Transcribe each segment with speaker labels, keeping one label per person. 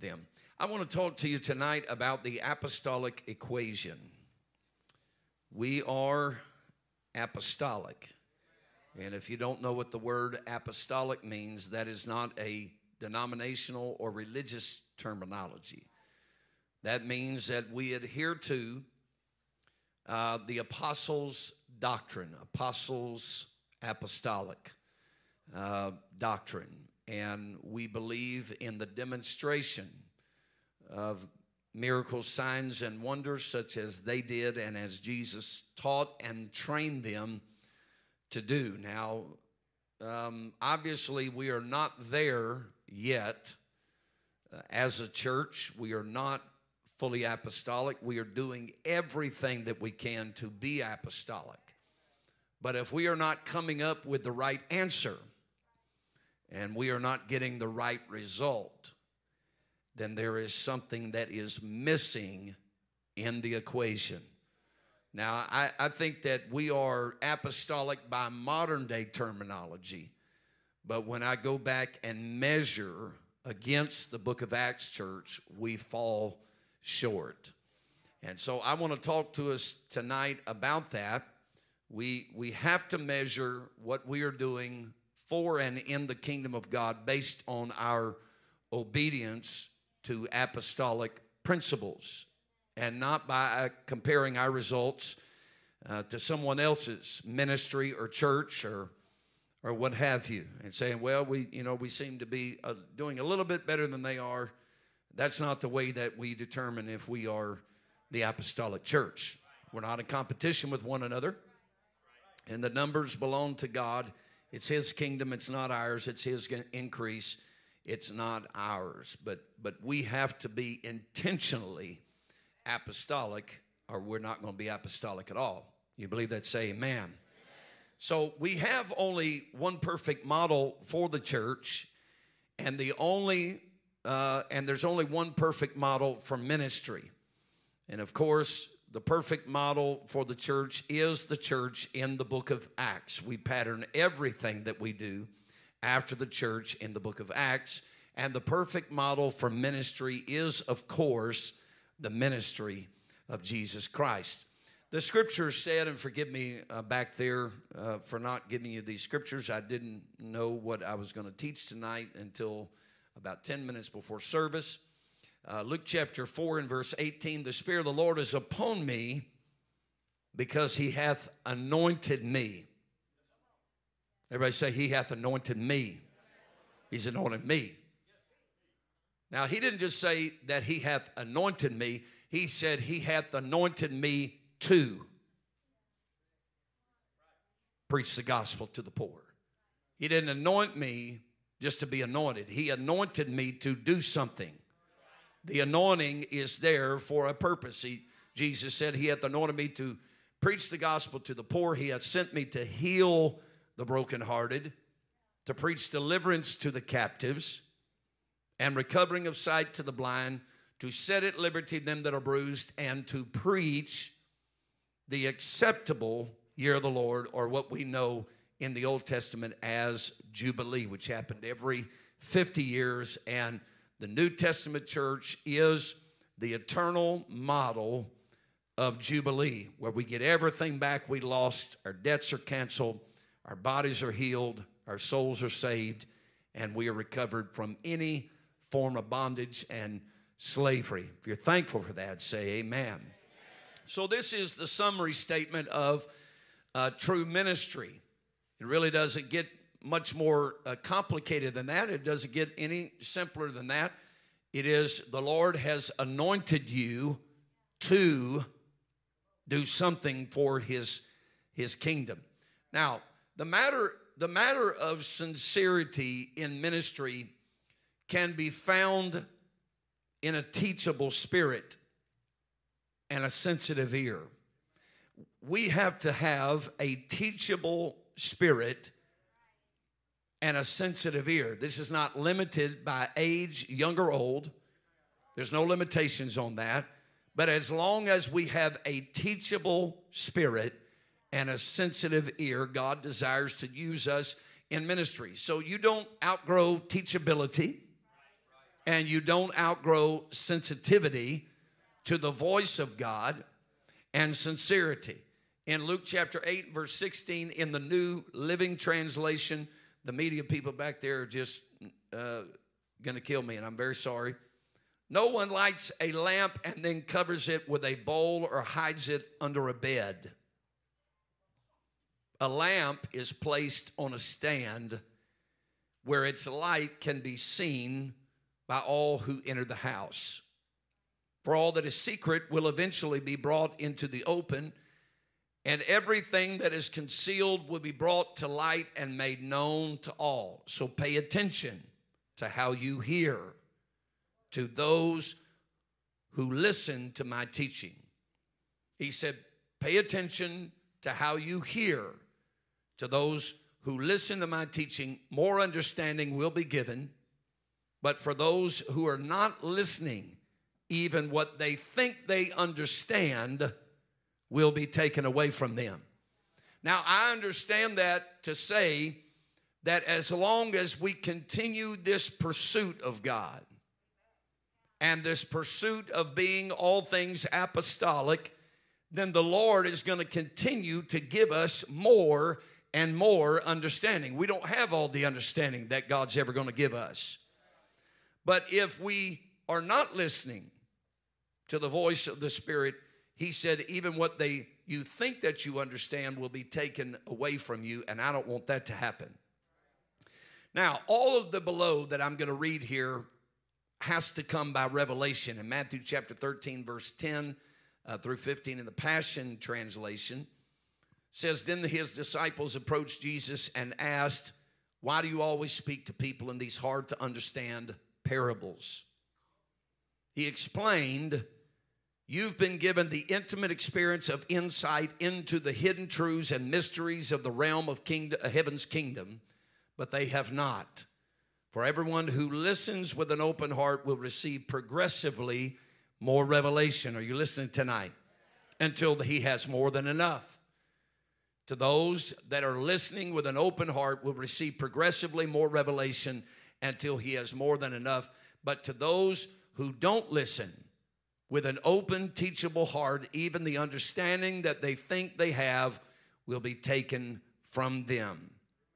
Speaker 1: them. I want to talk to you tonight about the apostolic equation. We are apostolic. And if you don't know what the word apostolic means, that is not a denominational or religious terminology. That means that we adhere to uh, the apostles' doctrine, apostles' apostolic uh, doctrine. And we believe in the demonstration of miracles, signs, and wonders, such as they did and as Jesus taught and trained them to do. Now, um, obviously, we are not there yet. Uh, as a church, we are not fully apostolic. We are doing everything that we can to be apostolic. But if we are not coming up with the right answer and we are not getting the right result, then there is something that is missing in the equation. Now, I, I think that we are apostolic by modern day terminology, but when I go back and measure against the book of Acts church, we fall short. And so I want to talk to us tonight about that. We, we have to measure what we are doing for and in the kingdom of God based on our obedience to apostolic principles and not by uh, comparing our results uh, to someone else's ministry or church or or what have you and saying well we you know we seem to be uh, doing a little bit better than they are. That's not the way that we determine if we are the apostolic church. We're not in competition with one another and the numbers belong to god it's his kingdom it's not ours it's his increase it's not ours but but we have to be intentionally apostolic or we're not going to be apostolic at all. You believe that? Say amen. So we have only one perfect model for the church, and the only uh, and there's only one perfect model for ministry. And of course, the perfect model for the church is the church in the book of Acts. We pattern everything that we do after the church in the book of Acts. And the perfect model for ministry is, of course, the ministry of Jesus Christ. The scripture said, and forgive me uh, back there uh, for not giving you these scriptures. I didn't know what I was going to teach tonight until about 10 minutes before service. Uh, Luke chapter 4 and verse 18 The Spirit of the Lord is upon me because he hath anointed me. Everybody say, He hath anointed me. He's anointed me. Now, he didn't just say that he hath anointed me, he said he hath anointed me to preach the gospel to the poor. He didn't anoint me just to be anointed, he anointed me to do something. The anointing is there for a purpose. He, Jesus said, He hath anointed me to preach the gospel to the poor. He hath sent me to heal the brokenhearted, to preach deliverance to the captives and recovering of sight to the blind, to set at liberty them that are bruised, and to preach the acceptable year of the Lord, or what we know in the Old Testament as Jubilee, which happened every 50 years. And the New Testament church is the eternal model of Jubilee, where we get everything back we lost, our debts are canceled, our bodies are healed, our souls are saved, and we are recovered from any form of bondage and slavery. If you're thankful for that, say amen. So, this is the summary statement of uh, true ministry. It really doesn't get much more uh, complicated than that, it doesn't get any simpler than that. It is the Lord has anointed you to do something for his, his kingdom. Now, the matter, the matter of sincerity in ministry can be found in a teachable spirit and a sensitive ear. We have to have a teachable spirit and a sensitive ear. This is not limited by age, young or old. There's no limitations on that. But as long as we have a teachable spirit and a sensitive ear, God desires to use us in ministry. So you don't outgrow teachability. and you don't outgrow sensitivity to the voice of God and sincerity. In Luke chapter 8, verse 16, in the New Living Translation, the media people back there are just uh, going to kill me, and I'm very sorry. No one lights a lamp and then covers it with a bowl or hides it under a bed. A lamp is placed on a stand where its light can be seen by all who enter the house. For all that is secret will eventually be brought into the open, and everything that is concealed will be brought to light and made known to all. So pay attention to how you hear, to those who listen to my teaching. He said, Pay attention to how you hear, to those who listen to my teaching. More understanding will be given. But for those who are not listening, even what they think they understand will be taken away from them. Now, I understand that to say that as long as we continue this pursuit of God and this pursuit of being all things apostolic, then the Lord is going to continue to give us more and more understanding. We don't have all the understanding that God's ever going to give us. But if we are not listening to the voice of the Spirit, he said, even what they you think that you understand will be taken away from you, and I don't want that to happen. Now, all of the below that I'm going to read here has to come by revelation. In Matthew chapter 13, verse 10 uh, through 15 in the Passion Translation, says, Then his disciples approached Jesus and asked, Why do you always speak to people in these hard to understand parables? He explained, You've been given the intimate experience of insight into the hidden truths and mysteries of the realm of kingdom, uh, heaven's kingdom but they have not. For everyone who listens with an open heart will receive progressively more revelation. Are you listening tonight? Until he has more than enough. To those that are listening with an open heart will receive progressively more revelation until he has more than enough. But to those who don't listen with an open, teachable heart, even the understanding that they think they have will be taken from them.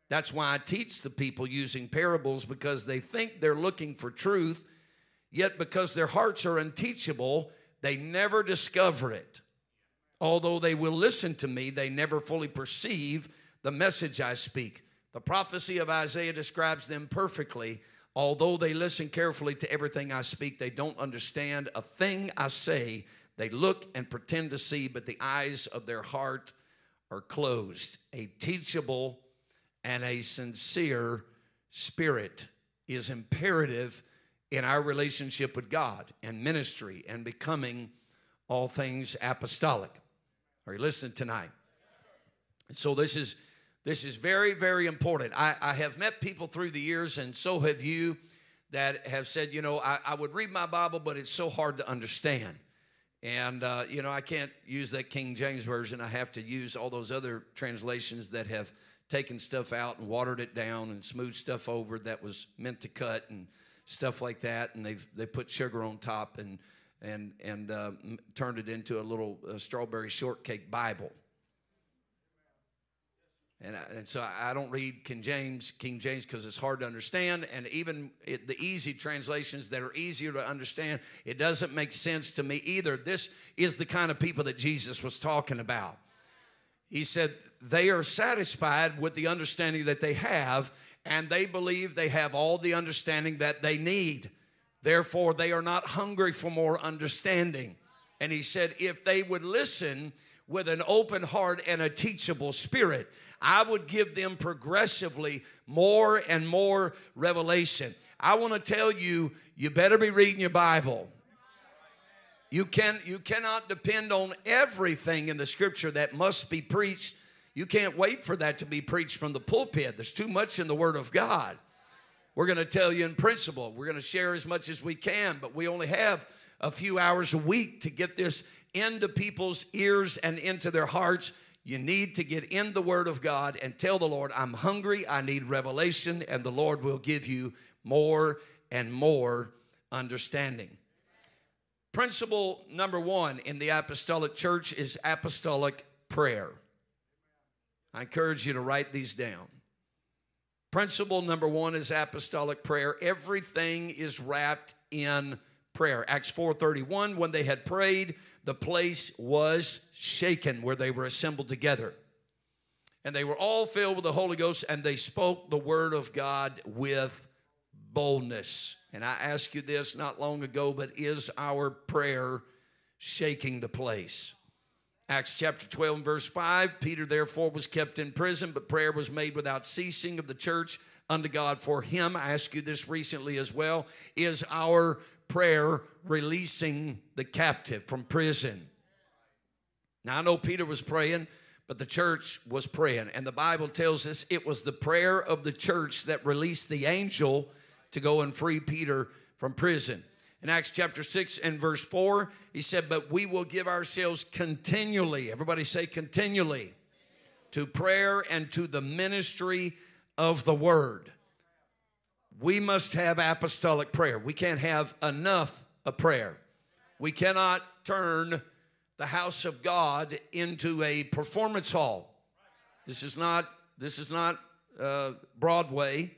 Speaker 1: That's why I teach the people using parables because they think they're looking for truth, yet because their hearts are unteachable, they never discover it. Although they will listen to me, they never fully perceive the message I speak. The prophecy of Isaiah describes them perfectly. Although they listen carefully to everything I speak, they don't understand a thing I say. They look and pretend to see, but the eyes of their heart are closed. A teachable and a sincere spirit is imperative in our relationship with God and ministry and becoming all things apostolic. Are you listening tonight? So this is this is very very important. I, I have met people through the years, and so have you, that have said, you know, I, I would read my Bible, but it's so hard to understand. And, uh, you know, I can't use that King James Version. I have to use all those other translations that have taken stuff out and watered it down and smoothed stuff over that was meant to cut and stuff like that. And they've they put sugar on top and and and uh, turned it into a little uh, strawberry shortcake Bible. And, I, and so I don't read King James King James because it's hard to understand, and even it, the easy translations that are easier to understand, it doesn't make sense to me either. This is the kind of people that Jesus was talking about. He said they are satisfied with the understanding that they have, and they believe they have all the understanding that they need. Therefore, they are not hungry for more understanding. And he said, if they would listen with an open heart and a teachable spirit, I would give them progressively more and more revelation. I want to tell you, you better be reading your Bible. You, can, you cannot depend on everything in the scripture that must be preached you can't wait for that to be preached from the pulpit. There's too much in the Word of God. We're going to tell you in principle. We're going to share as much as we can, but we only have a few hours a week to get this into people's ears and into their hearts. You need to get in the Word of God and tell the Lord, I'm hungry, I need revelation, and the Lord will give you more and more understanding. Principle number one in the apostolic church is apostolic prayer. I encourage you to write these down. Principle number one is apostolic prayer. Everything is wrapped in prayer. Acts 4:31, when they had prayed, the place was shaken where they were assembled together. And they were all filled with the Holy Ghost, and they spoke the word of God with boldness. And I asked you this not long ago, but is our prayer shaking the place? Acts chapter 12 and verse 5 Peter therefore was kept in prison, but prayer was made without ceasing of the church unto God for him. I asked you this recently as well. Is our prayer releasing the captive from prison? Now I know Peter was praying, but the church was praying. And the Bible tells us it was the prayer of the church that released the angel to go and free Peter from prison in Acts chapter 6 and verse 4, he said, But we will give ourselves continually, everybody say continually, to prayer and to the ministry of the word. We must have apostolic prayer. We can't have enough of prayer. We cannot turn the house of God into a performance hall. This is not this is not uh, Broadway.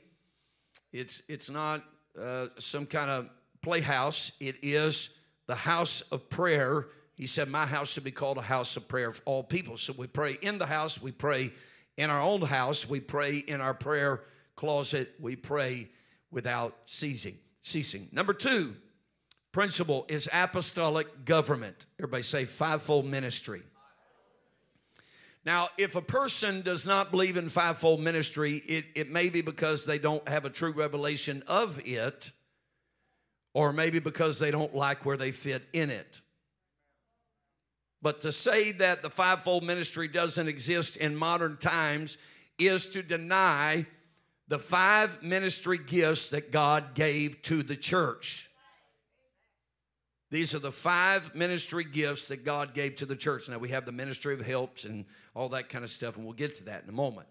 Speaker 1: It's it's not uh, some kind of playhouse. It is the house of prayer. He said, My house should be called a house of prayer for all people. So we pray in the house, we pray in our own house, we pray in our prayer closet, we pray without ceasing. Ceasing. Number two principle is apostolic government. Everybody say fivefold ministry. Now, if a person does not believe in fivefold ministry, it, it may be because they don't have a true revelation of it or maybe because they don't like where they fit in it. But to say that the fivefold ministry doesn't exist in modern times is to deny the five ministry gifts that God gave to the church. These are the five ministry gifts that God gave to the church. Now, we have the ministry of helps and all that kind of stuff, and we'll get to that in a moment.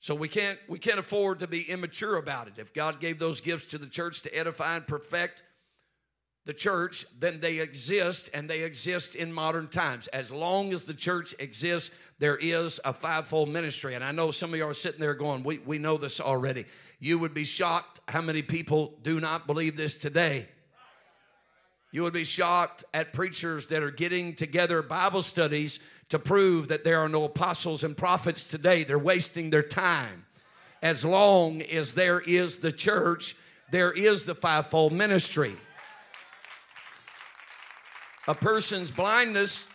Speaker 1: So we can't we can't afford to be immature about it. If God gave those gifts to the church to edify and perfect the church, then they exist and they exist in modern times. As long as the church exists, there is a fivefold ministry. And I know some of you are sitting there going, we, we know this already. You would be shocked how many people do not believe this today. You would be shocked at preachers that are getting together Bible studies to prove that there are no apostles and prophets today. They're wasting their time. As long as there is the church, there is the fivefold ministry. A person's blindness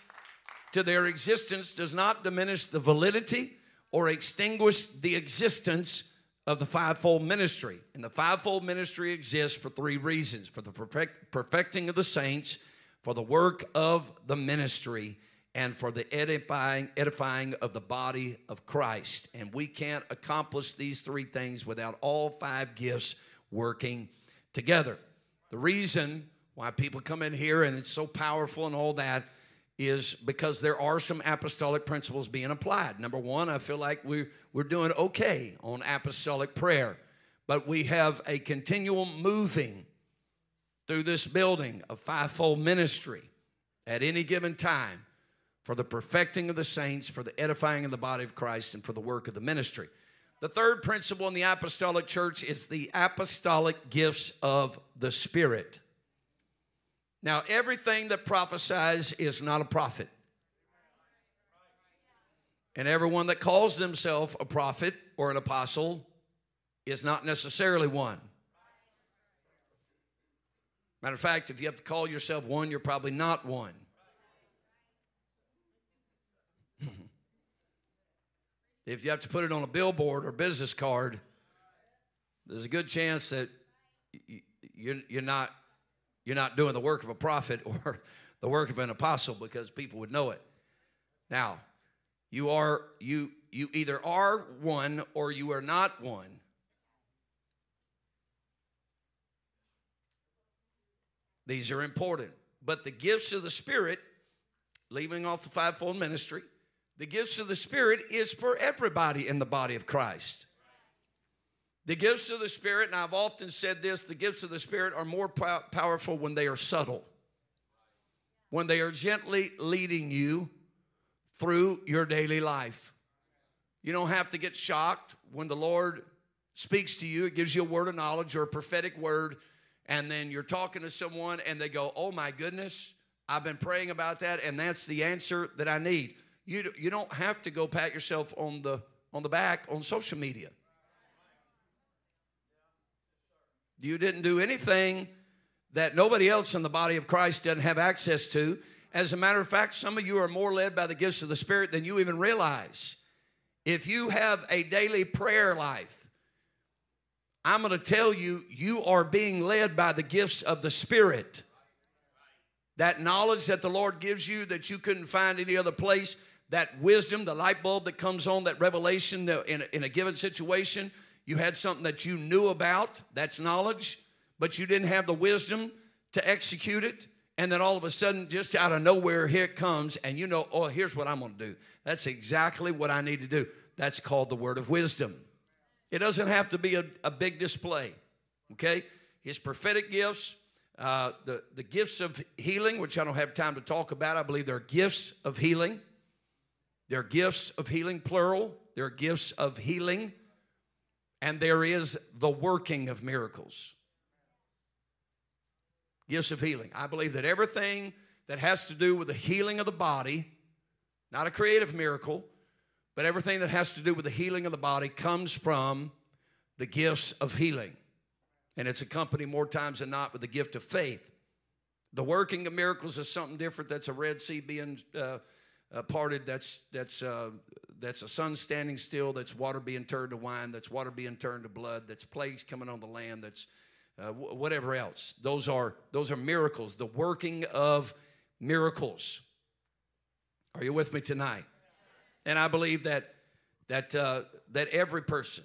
Speaker 1: to their existence does not diminish the validity or extinguish the existence of the fivefold ministry. And the fivefold ministry exists for three reasons for the perfect, perfecting of the saints, for the work of the ministry, and for the edifying edifying of the body of Christ. And we can't accomplish these three things without all five gifts working together. The reason why people come in here and it's so powerful and all that is because there are some apostolic principles being applied. Number one, I feel like we're, we're doing okay on apostolic prayer, but we have a continual moving through this building of fivefold ministry at any given time for the perfecting of the saints, for the edifying of the body of Christ, and for the work of the ministry. The third principle in the apostolic church is the apostolic gifts of the Spirit. Now, everything that prophesies is not a prophet. And everyone that calls themselves a prophet or an apostle is not necessarily one. Matter of fact, if you have to call yourself one, you're probably not one. if you have to put it on a billboard or business card, there's a good chance that you're, not, you're not doing the work of a prophet or the work of an apostle because people would know it. Now, you are you you either are one or you are not one. These are important. But the gifts of the Spirit, leaving off the fivefold ministry, the gifts of the Spirit is for everybody in the body of Christ. The gifts of the Spirit, and I've often said this the gifts of the Spirit are more pow- powerful when they are subtle, when they are gently leading you through your daily life. You don't have to get shocked when the Lord speaks to you, it gives you a word of knowledge or a prophetic word, and then you're talking to someone and they go, Oh my goodness, I've been praying about that, and that's the answer that I need. You, you don't have to go pat yourself on the, on the back on social media. You didn't do anything that nobody else in the body of Christ doesn't have access to. As a matter of fact, some of you are more led by the gifts of the Spirit than you even realize. If you have a daily prayer life, I'm going to tell you, you are being led by the gifts of the Spirit. That knowledge that the Lord gives you that you couldn't find any other place, that wisdom, the light bulb that comes on, that revelation in a, in a given situation, you had something that you knew about, that's knowledge, but you didn't have the wisdom to execute it. And then all of a sudden, just out of nowhere, here it comes, and you know, oh, here's what I'm gonna do. That's exactly what I need to do. That's called the word of wisdom. It doesn't have to be a, a big display, okay? His prophetic gifts, uh, the, the gifts of healing, which I don't have time to talk about. I believe they're gifts of healing. They're gifts of healing, plural. They're gifts of healing and there is the working of miracles. Gifts of healing. I believe that everything that has to do with the healing of the body, not a creative miracle, but everything that has to do with the healing of the body comes from the gifts of healing. And it's accompanied more times than not with the gift of faith. The working of miracles is something different. That's a Red Sea being uh, uh, parted. That's that's uh, that's a sun standing still, that's water being turned to wine, that's water being turned to blood, that's plagues coming on the land, that's uh, whatever else. Those are those are miracles, the working of miracles. Are you with me tonight? And I believe that that uh, that every person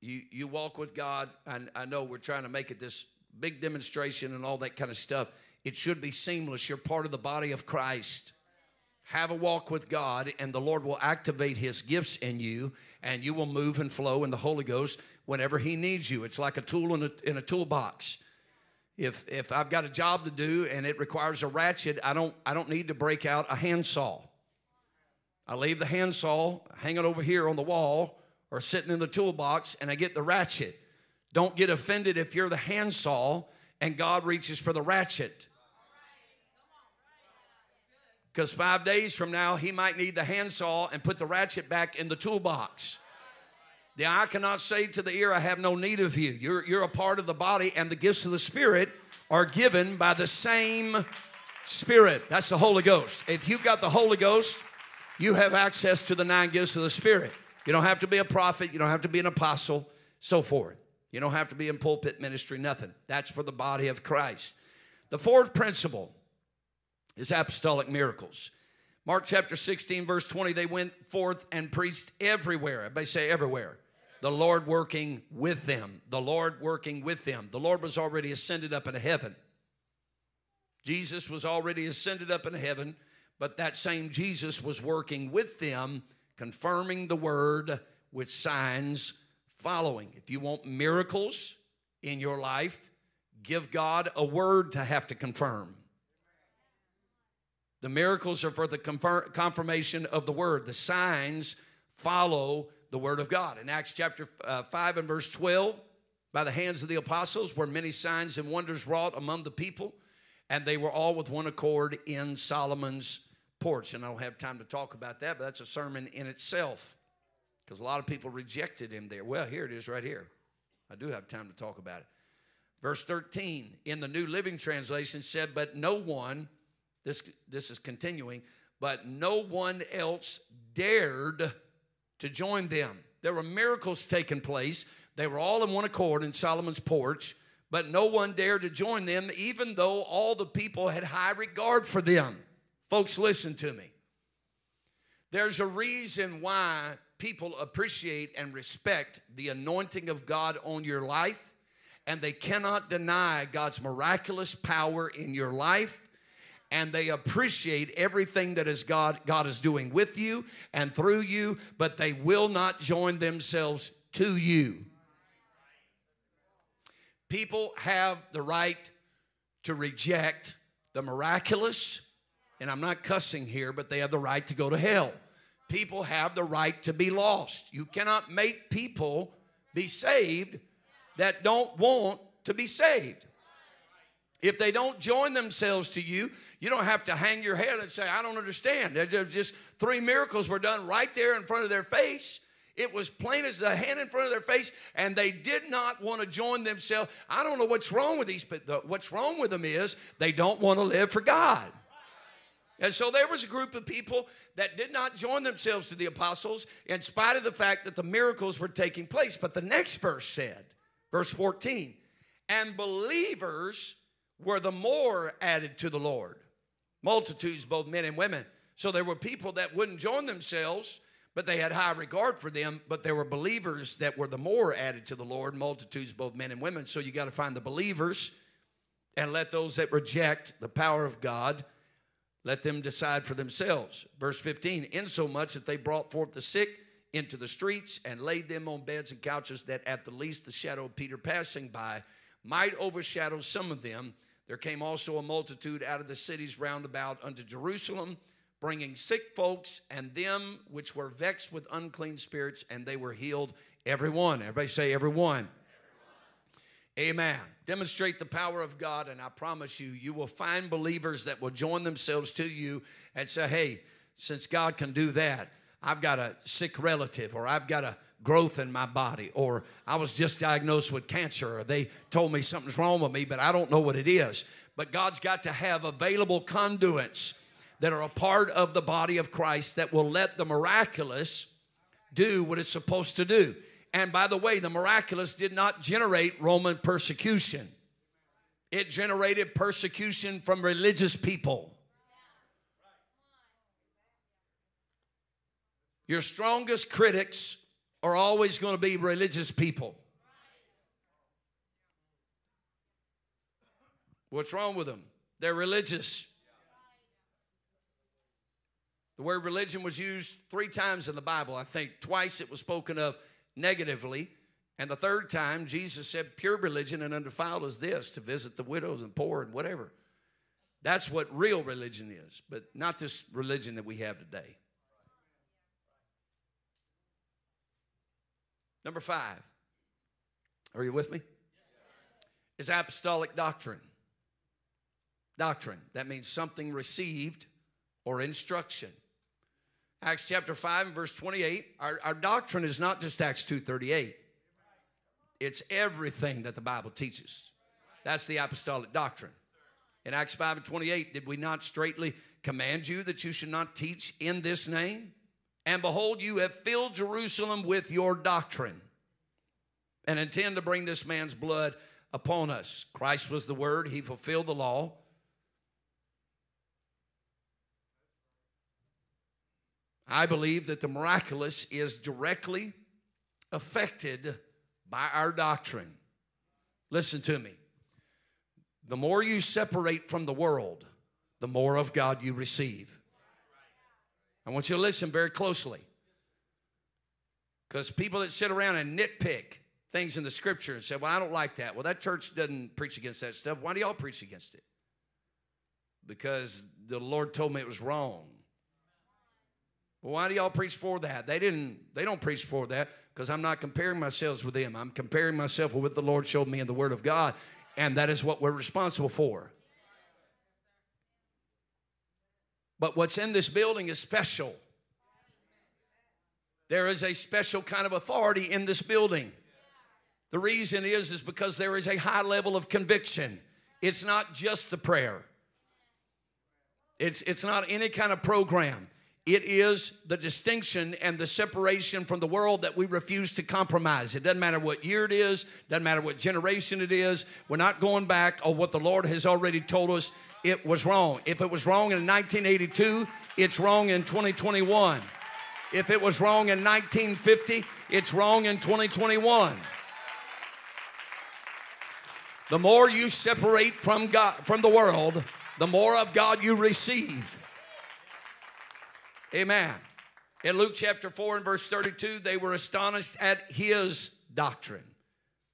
Speaker 1: you you walk with God. I, I know we're trying to make it this big demonstration and all that kind of stuff. It should be seamless. You're part of the body of Christ have a walk with God, and the Lord will activate His gifts in you, and you will move and flow in the Holy Ghost whenever He needs you. It's like a tool in a, in a toolbox. If, if I've got a job to do and it requires a ratchet, I don't, I don't need to break out a handsaw. I leave the handsaw hanging over here on the wall or sitting in the toolbox, and I get the ratchet. Don't get offended if you're the handsaw and God reaches for the ratchet. Because five days from now, he might need the handsaw and put the ratchet back in the toolbox. The eye cannot say to the ear, I have no need of you. You're, you're a part of the body, and the gifts of the Spirit are given by the same Spirit. That's the Holy Ghost. If you've got the Holy Ghost, you have access to the nine gifts of the Spirit. You don't have to be a prophet, you don't have to be an apostle, so forth. You don't have to be in pulpit ministry, nothing. That's for the body of Christ. The fourth principle is apostolic miracles. Mark chapter 16, verse 20, they went forth and preached everywhere. Everybody say everywhere. The Lord working with them. The Lord working with them. The Lord was already ascended up into heaven. Jesus was already ascended up into heaven, but that same Jesus was working with them, confirming the word with signs following. If you want miracles in your life, give God a word to have to confirm. The miracles are for the confirmation of the word. The signs follow the word of God. In Acts chapter uh, 5 and verse 12, by the hands of the apostles were many signs and wonders wrought among the people, and they were all with one accord in Solomon's porch. And I don't have time to talk about that, but that's a sermon in itself because a lot of people rejected him there. Well, here it is right here. I do have time to talk about it. Verse 13 in the New Living Translation said, But no one this, this is continuing, but no one else dared to join them. There were miracles taking place. They were all in one accord in Solomon's porch, but no one dared to join them, even though all the people had high regard for them. Folks, listen to me. There's a reason why people appreciate and respect the anointing of God on your life, and they cannot deny God's miraculous power in your life and they appreciate everything that is God, God is doing with you and through you, but they will not join themselves to you. People have the right to reject the miraculous, and I'm not cussing here, but they have the right to go to hell. People have the right to be lost. You cannot make people be saved that don't want to be saved. If they don't join themselves to you, you don't have to hang your head and say, I don't understand. Just three miracles were done right there in front of their face. It was plain as the hand in front of their face, and they did not want to join themselves. I don't know what's wrong with these, but what's wrong with them is they don't want to live for God. And so there was a group of people that did not join themselves to the apostles in spite of the fact that the miracles were taking place. But the next verse said, verse 14, and believers were the more added to the Lord. Multitudes, both men and women. So there were people that wouldn't join themselves, but they had high regard for them. But there were believers that were the more added to the Lord, multitudes, both men and women. So you got to find the believers and let those that reject the power of God let them decide for themselves. Verse 15, insomuch that they brought forth the sick into the streets and laid them on beds and couches, that at the least the shadow of Peter passing by might overshadow some of them. There came also a multitude out of the cities round about unto Jerusalem, bringing sick folks and them which were vexed with unclean spirits, and they were healed, everyone. Everybody say, everyone. Amen. Demonstrate the power of God, and I promise you, you will find believers that will join themselves to you and say, Hey, since God can do that, I've got a sick relative, or I've got a growth in my body, or I was just diagnosed with cancer, or they told me something's wrong with me, but I don't know what it is. But God's got to have available conduits that are a part of the body of Christ that will let the miraculous do what it's supposed to do. And by the way, the miraculous did not generate Roman persecution, it generated persecution from religious people. Your strongest critics are always going to be religious people. What's wrong with them? They're religious. The word religion was used three times in the Bible. I think twice it was spoken of negatively. And the third time, Jesus said, Pure religion and undefiled is this to visit the widows and poor and whatever. That's what real religion is, but not this religion that we have today. Number five, are you with me? Is apostolic doctrine. Doctrine, that means something received or instruction. Acts chapter 5 and verse 28, our, our doctrine is not just Acts 2.38. It's everything that the Bible teaches. That's the apostolic doctrine. In Acts 5 and 28, did we not straightly command you that you should not teach in this name? And behold, you have filled Jerusalem with your doctrine and intend to bring this man's blood upon us. Christ was the word, he fulfilled the law. I believe that the miraculous is directly affected by our doctrine. Listen to me. The more you separate from the world, the more of God you receive. I want you to listen very closely. Because people that sit around and nitpick things in the scripture and say, Well, I don't like that. Well, that church doesn't preach against that stuff. Why do y'all preach against it? Because the Lord told me it was wrong. Well, why do y'all preach for that? They didn't, they don't preach for that because I'm not comparing myself with them. I'm comparing myself with what the Lord showed me in the Word of God, and that is what we're responsible for. But what's in this building is special. There is a special kind of authority in this building. The reason is is because there is a high level of conviction. It's not just the prayer. It's it's not any kind of program. It is the distinction and the separation from the world that we refuse to compromise. It doesn't matter what year it is, doesn't matter what generation it is. We're not going back on what the Lord has already told us it was wrong. If it was wrong in 1982, it's wrong in 2021. If it was wrong in 1950, it's wrong in 2021. The more you separate from God from the world, the more of God you receive. Amen. In Luke chapter 4 and verse 32, they were astonished at his doctrine,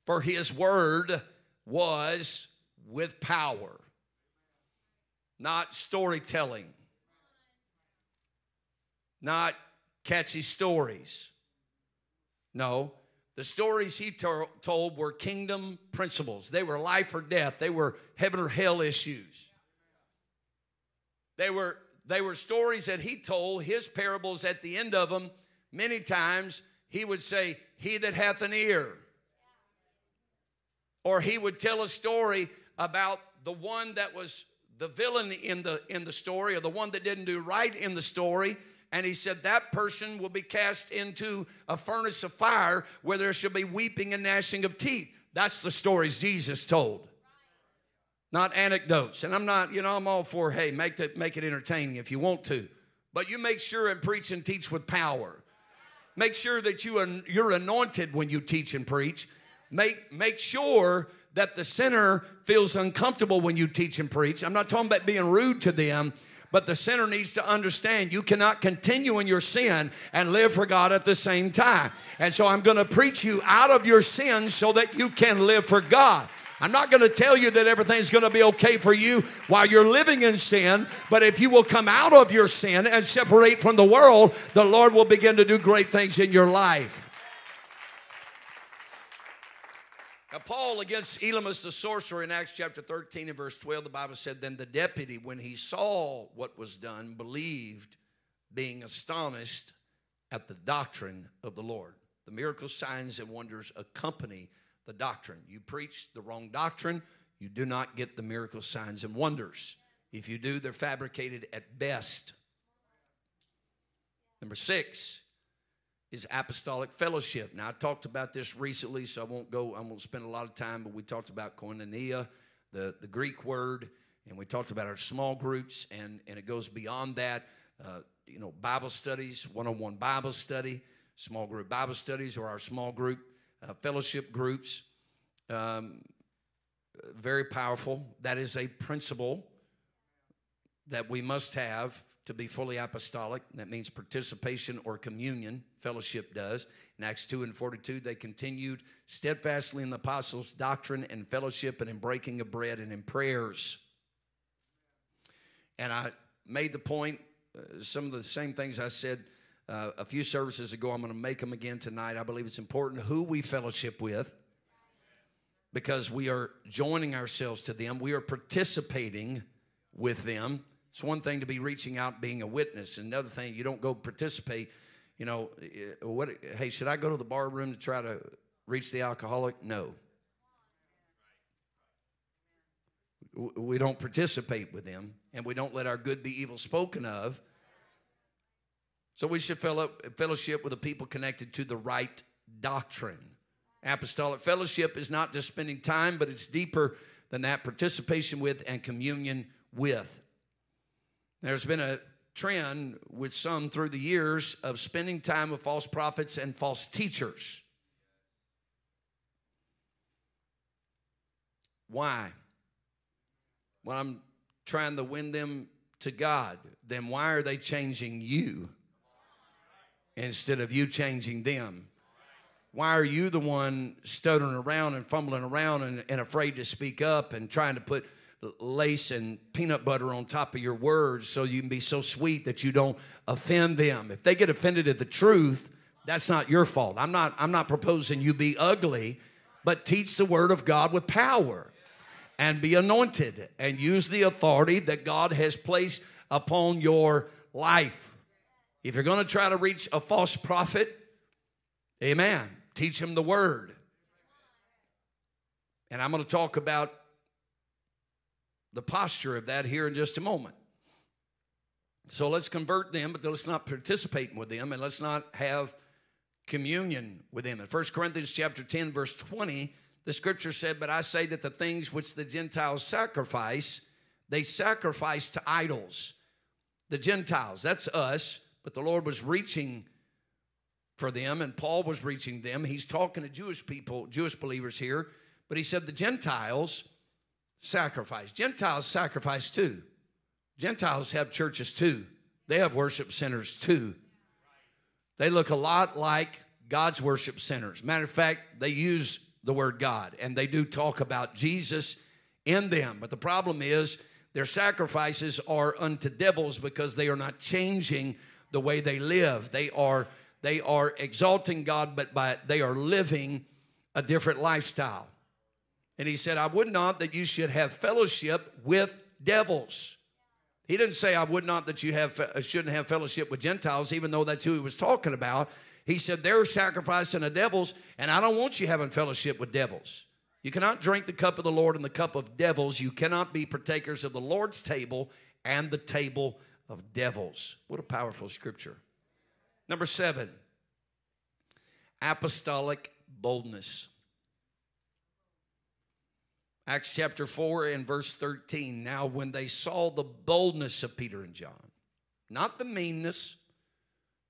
Speaker 1: for his word was with power, not storytelling, not catchy stories. No, the stories he to- told were kingdom principles. They were life or death, they were heaven or hell issues. They were, they were stories that he told, his parables at the end of them, many times he would say, He that hath an ear. Or he would tell a story about the one that was the villain in the in the story or the one that didn't do right in the story and he said that person will be cast into a furnace of fire where there shall be weeping and gnashing of teeth. That's the stories jesus told not anecdotes. And i'm not you know i'm all for hey make it make it entertaining if you want to. But you make sure and preach and teach with power. Make sure that you are you're anointed when you teach and preach. Make make sure that the sinner feels uncomfortable when you teach and preach. I'm not talking about being rude to them, but the sinner needs to understand you cannot continue in your sin and live for God at the same time. And so I'm going to preach you out of your sin so that you can live for God. I'm not going to tell you that everything's going to be okay for you while you're living in sin, but if you will come out of your sin and separate from the world, the Lord will begin to do great things in your life. Now, Paul against Elymas the sorcerer in Acts chapter 13 and verse 12, the Bible said, Then the deputy, when he saw what was done, believed, being astonished at the doctrine of the Lord. The miracles, signs, and wonders accompany the doctrine. You preach the wrong doctrine, you do not get the miracle signs, and wonders. If you do, they're fabricated at best. Number six, is apostolic fellowship. Now, I talked about this recently, so I won't go, I won't spend a lot of time, but we talked about koinonia, the, the Greek word, and we talked about our small groups, and, and it goes beyond that. Uh, you know, Bible studies, one on one Bible study, small group Bible studies, or our small group uh, fellowship groups. Um, very powerful. That is a principle that we must have to be fully apostolic. That means participation or communion. Fellowship does. In Acts 2 and 42, they continued steadfastly in the apostles' doctrine and fellowship and in breaking of bread and in prayers. And I made the point, uh, some of the same things I said uh, a few services ago. I'm going to make them again tonight. I believe it's important who we fellowship with because we are joining ourselves to them, we are participating with them it's one thing to be reaching out, being a witness. Another thing, you don't go participate. You know, eh, what? Hey, should I go to the bar room to try to reach the alcoholic? No. We don't participate with them, and we don't let our good be evil spoken of. So we should fellowship with the people connected to the right doctrine. Apostolic fellowship is not just spending time, but it's deeper than that participation with and communion with. There's been a trend with some through the years of spending time with false prophets and false teachers. Why? When I'm trying to win them to God, then why are they changing you instead of you changing them? Why are you the one stuttering around and fumbling around and, and afraid to speak up and trying to put lace and peanut butter on top of your words so you can be so sweet that you don't offend them. If they get offended at the truth, that's not your fault. I'm not I'm not proposing you be ugly, but teach the word of God with power and be anointed and use the authority that God has placed upon your life. If you're going to try to reach a false prophet, amen, teach him the word. And I'm going to talk about the posture of that here in just a moment. So let's convert them, but let's not participate with them and let's not have communion with them. In 1 Corinthians chapter 10, verse 20, the scripture said, But I say that the things which the Gentiles sacrifice, they sacrifice to idols. The Gentiles, that's us, but the Lord was reaching for them, and Paul was reaching them. He's talking to Jewish people, Jewish believers here, but he said the Gentiles sacrifice. Gentiles sacrifice too. Gentiles have churches too. They have worship centers too. They look a lot like God's worship centers. Matter of fact, they use the word God, and they do talk about Jesus in them. But the problem is their sacrifices are unto devils because they are not changing the way they live. They are they are exalting God, but by they are living a different lifestyle. And he said, I would not that you should have fellowship with devils. He didn't say, I would not that you have, uh, shouldn't have fellowship with Gentiles, even though that's who he was talking about. He said, They're sacrificing the devils, and I don't want you having fellowship with devils. You cannot drink the cup of the Lord and the cup of devils. You cannot be partakers of the Lord's table and the table of devils. What a powerful scripture. Number seven, apostolic boldness. Acts chapter 4 and verse 13. Now, when they saw the boldness of Peter and John, not the meanness,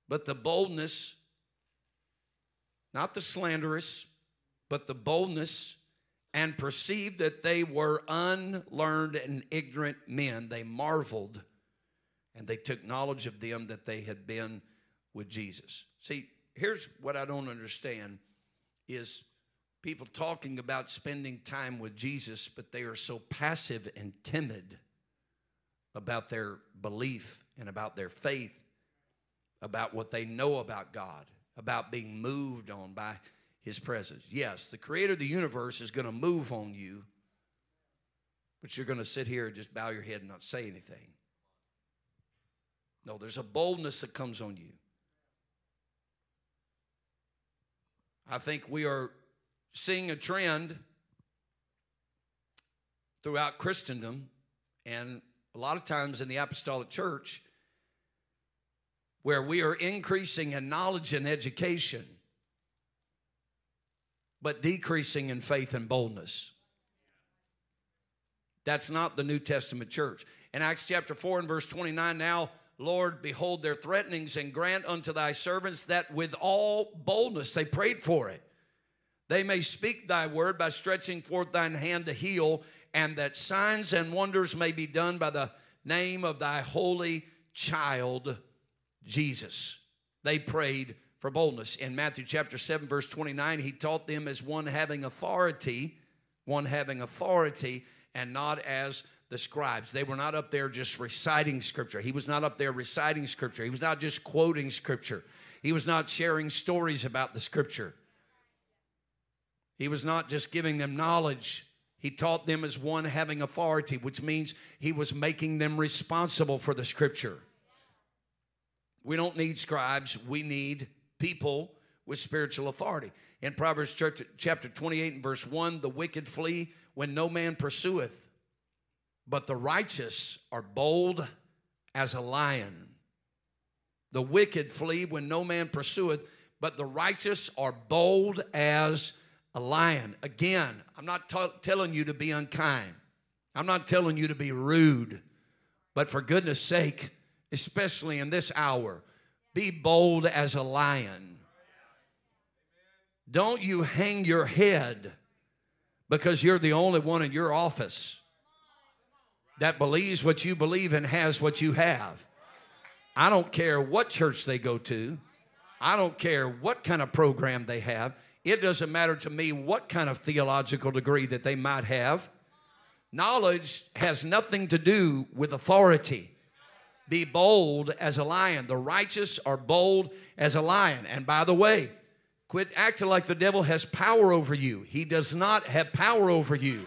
Speaker 1: but the boldness, not the slanderous, but the boldness, and perceived that they were unlearned and ignorant men, they marveled and they took knowledge of them that they had been with Jesus. See, here's what I don't understand is people talking about spending time with Jesus, but they are so passive and timid about their belief and about their faith, about what they know about God, about being moved on by His presence. Yes, the creator of the universe is going to move on you, but you're going to sit here and just bow your head and not say anything. No, there's a boldness that comes on you. I think we are seeing a trend throughout Christendom and a lot of times in the apostolic church where we are increasing in knowledge and education but decreasing in faith and boldness. That's not the New Testament church. In Acts chapter 4 and verse 29, now, Lord, behold their threatenings and grant unto thy servants that with all boldness they prayed for it they may speak thy word by stretching forth thine hand to heal, and that signs and wonders may be done by the name of thy holy child, Jesus. They prayed for boldness. In Matthew chapter 7, verse 29, he taught them as one having authority, one having authority, and not as the scribes. They were not up there just reciting scripture. He was not up there reciting scripture. He was not just quoting scripture. He was not sharing stories about the scripture. He was not just giving them knowledge, he taught them as one having authority, which means he was making them responsible for the scripture. We don't need scribes, we need people with spiritual authority. In Proverbs chapter 28 and verse 1, the wicked flee when no man pursueth, but the righteous are bold as a lion. The wicked flee when no man pursueth, but the righteous are bold as a lion. Again, I'm not t- telling you to be unkind. I'm not telling you to be rude. But for goodness sake, especially in this hour, be bold as a lion. Don't you hang your head because you're the only one in your office that believes what you believe and has what you have. I don't care what church they go to. I don't care what kind of program they have. It doesn't matter to me what kind of theological degree that they might have. Knowledge has nothing to do with authority. Be bold as a lion. The righteous are bold as a lion. And by the way, quit acting like the devil has power over you. He does not have power over you.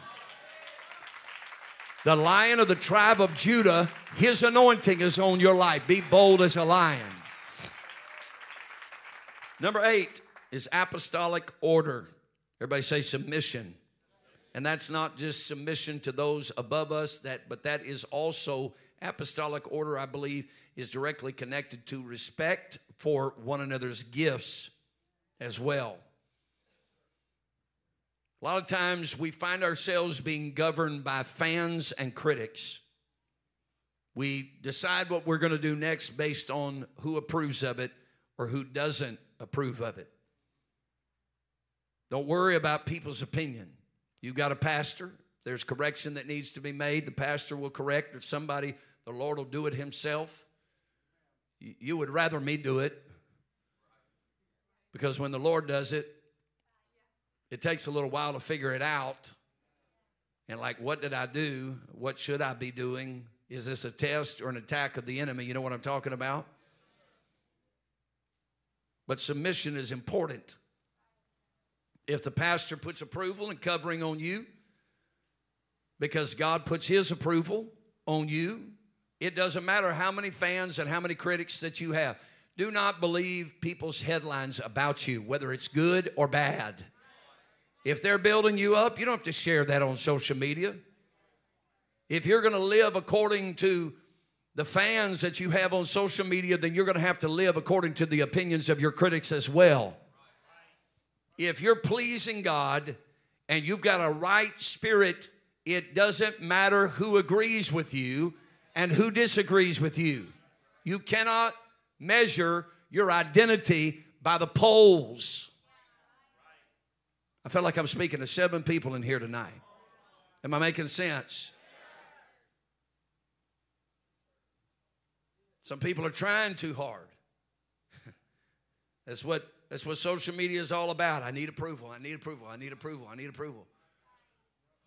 Speaker 1: The lion of the tribe of Judah, his anointing is on your life. Be bold as a lion. Number eight, is apostolic order. Everybody say submission. And that's not just submission to those above us, that, but that is also apostolic order, I believe, is directly connected to respect for one another's gifts as well. A lot of times we find ourselves being governed by fans and critics. We decide what we're going to do next based on who approves of it or who doesn't approve of it. Don't worry about people's opinion. You've got a pastor, there's correction that needs to be made. The pastor will correct, or somebody, the Lord will do it himself. You would rather me do it because when the Lord does it, it takes a little while to figure it out. And like, what did I do? What should I be doing? Is this a test or an attack of the enemy? You know what I'm talking about? But submission is important. If the pastor puts approval and covering on you, because God puts his approval on you, it doesn't matter how many fans and how many critics that you have. Do not believe people's headlines about you, whether it's good or bad. If they're building you up, you don't have to share that on social media. If you're going to live according to the fans that you have on social media, then you're going to have to live according to the opinions of your critics as well. If you're pleasing God and you've got a right spirit, it doesn't matter who agrees with you and who disagrees with you. You cannot measure your identity by the polls. I felt like I'm speaking to seven people in here tonight. Am I making sense? Some people are trying too hard. that's what that's what social media is all about. I need approval. I need approval. I need approval. I need approval.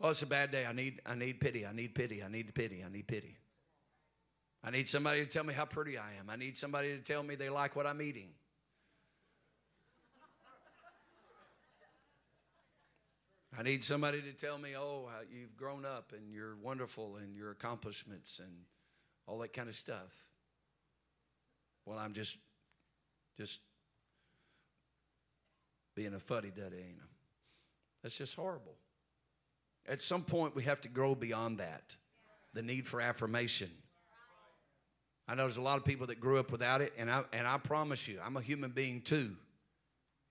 Speaker 1: Oh, it's a bad day. I need I need pity. I need pity. I need pity. I need pity. I need somebody to tell me how pretty I am. I need somebody to tell me they like what I'm eating. I need somebody to tell me, oh, you've grown up and you're wonderful and your accomplishments and all that kind of stuff. Well, I'm just, just being a fuddy duddy, ain't I? That's just horrible. At some point, we have to grow beyond that the need for affirmation. I know there's a lot of people that grew up without it, and I, and I promise you, I'm a human being too.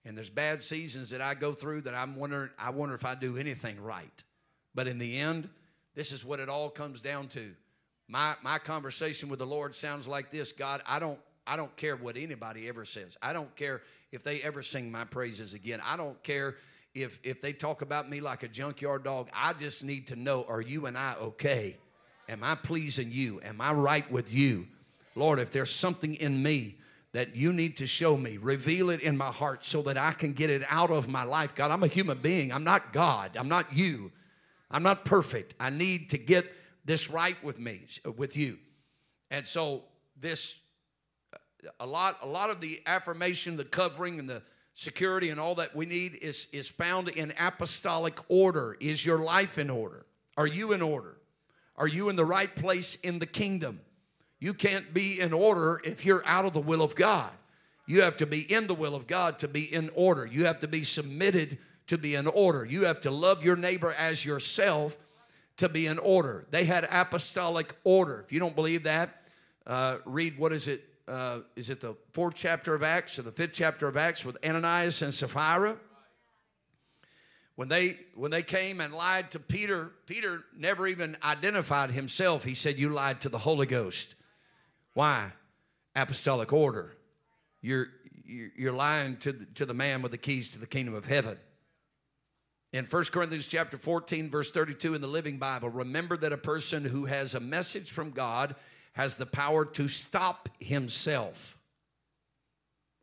Speaker 1: And there's bad seasons that I go through that I'm wondering, I wonder if I do anything right. But in the end, this is what it all comes down to. My, my conversation with the Lord sounds like this God, I don't, I don't care what anybody ever says. I don't care if they ever sing my praises again. I don't care if, if they talk about me like a junkyard dog. I just need to know are you and I okay? Am I pleasing you? Am I right with you? Lord, if there's something in me that you need to show me, reveal it in my heart so that I can get it out of my life. God, I'm a human being. I'm not God. I'm not you. I'm not perfect. I need to get this right with me, with you. And so this a lot a lot of the affirmation, the covering and the security and all that we need is is found in apostolic order. Is your life in order? Are you in order? Are you in the right place in the kingdom? You can't be in order if you're out of the will of God. You have to be in the will of God to be in order. You have to be submitted to be in order. You have to love your neighbor as yourself to be in order. They had apostolic order. If you don't believe that, uh, read what is it? Uh, is it the fourth chapter of Acts or the fifth chapter of Acts with Ananias and Sapphira? When they when they came and lied to Peter, Peter never even identified himself. He said, "You lied to the Holy Ghost." Why? Apostolic order. You're, you're lying to the, to the man with the keys to the kingdom of heaven. In 1 Corinthians chapter 14 verse 32 in the Living Bible, remember that a person who has a message from God has the power to stop himself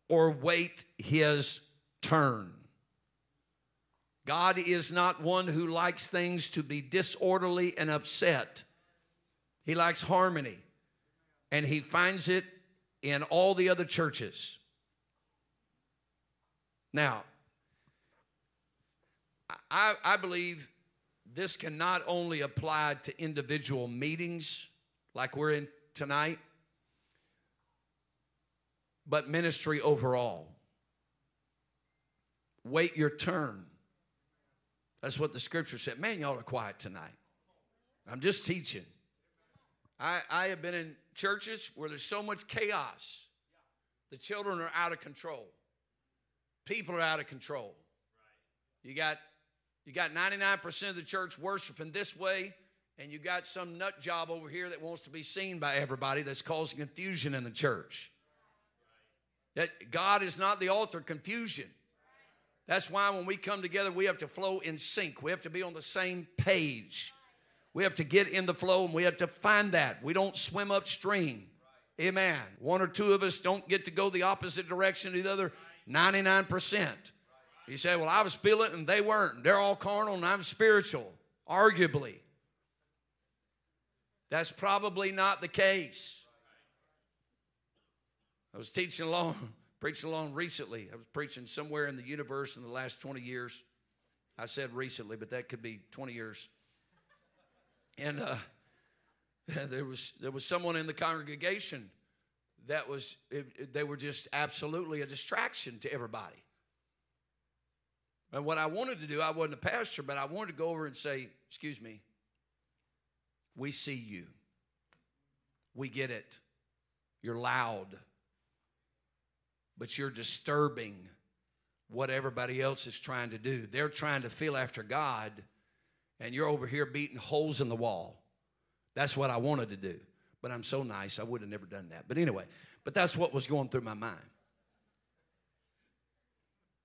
Speaker 1: or wait his turn. God is not one who likes things to be disorderly and upset. He likes harmony and he finds it in all the other churches. Now, I, I believe this can not only apply to individual meetings like we're in tonight, but ministry overall. Wait your turn. That's what the scripture said. Man, y'all are quiet tonight. I'm just teaching. I, I have been in churches where there's so much chaos. The children are out of control. People are out of control. You got you got 99% of the church worshiping this way, and you got some nut job over here that wants to be seen by everybody that's causing confusion in the church. That God is not the altar confusion. That's why when we come together, we have to flow in sync. We have to be on the same page. We have to get in the flow and we have to find that. We don't swim upstream. Amen. One or two of us don't get to go the opposite direction to the other 99%. You say, well, I was feeling and they weren't. They're all carnal and I'm spiritual. Arguably. That's probably not the case. I was teaching along, preaching along recently. I was preaching somewhere in the universe in the last 20 years. I said recently, but that could be 20 years. And uh, there was there was someone in the congregation that was it, it, they were just absolutely a distraction to everybody. And what I wanted to do, I wasn't a pastor, but I wanted to go over and say, "Excuse me, we see you. We get it. You're loud, but you're disturbing what everybody else is trying to do. They're trying to feel after God, and you're over here beating holes in the wall. That's what I wanted to do. But I'm so nice, I would have never done that. But anyway, but that's what was going through my mind.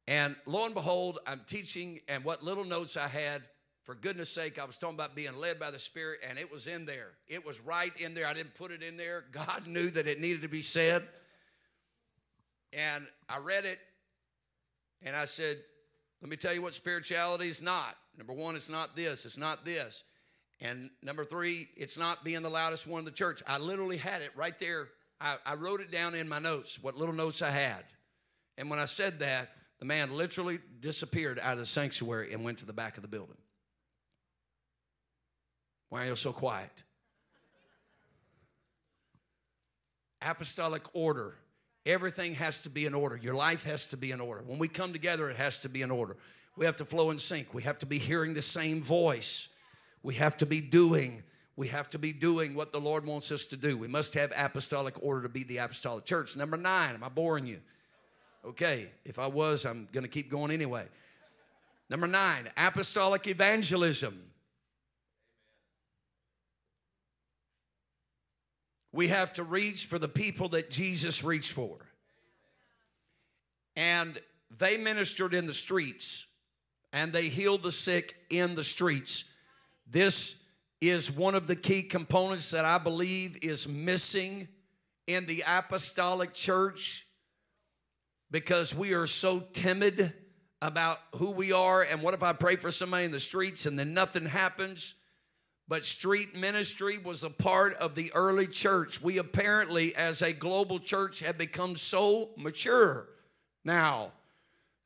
Speaker 1: And lo and behold, I'm teaching, and what little notes I had, for goodness sake, I was talking about being led by the Spirit, and it was in there. It was right in there. I didn't put it in there. God knew that it needed to be said. And I read it, and I said, Let me tell you what spirituality is not. Number one, it's not this, it's not this. And number three, it's not being the loudest one in the church. I literally had it right there. I, I wrote it down in my notes, what little notes I had. And when I said that, the man literally disappeared out of the sanctuary and went to the back of the building. Why are you so quiet? Apostolic order. Everything has to be in order. Your life has to be in order. When we come together, it has to be in order. We have to flow in sync. We have to be hearing the same voice. We have to be doing. We have to be doing what the Lord wants us to do. We must have apostolic order to be the apostolic church. Number nine, am I boring you? Okay, if I was, I'm going to keep going anyway. Number nine, apostolic evangelism. We have to reach for the people that Jesus reached for. And they ministered in the streets and they healed the sick in the streets. This is one of the key components that I believe is missing in the apostolic church because we are so timid about who we are. And what if I pray for somebody in the streets and then nothing happens? But street ministry was a part of the early church. We apparently, as a global church, have become so mature now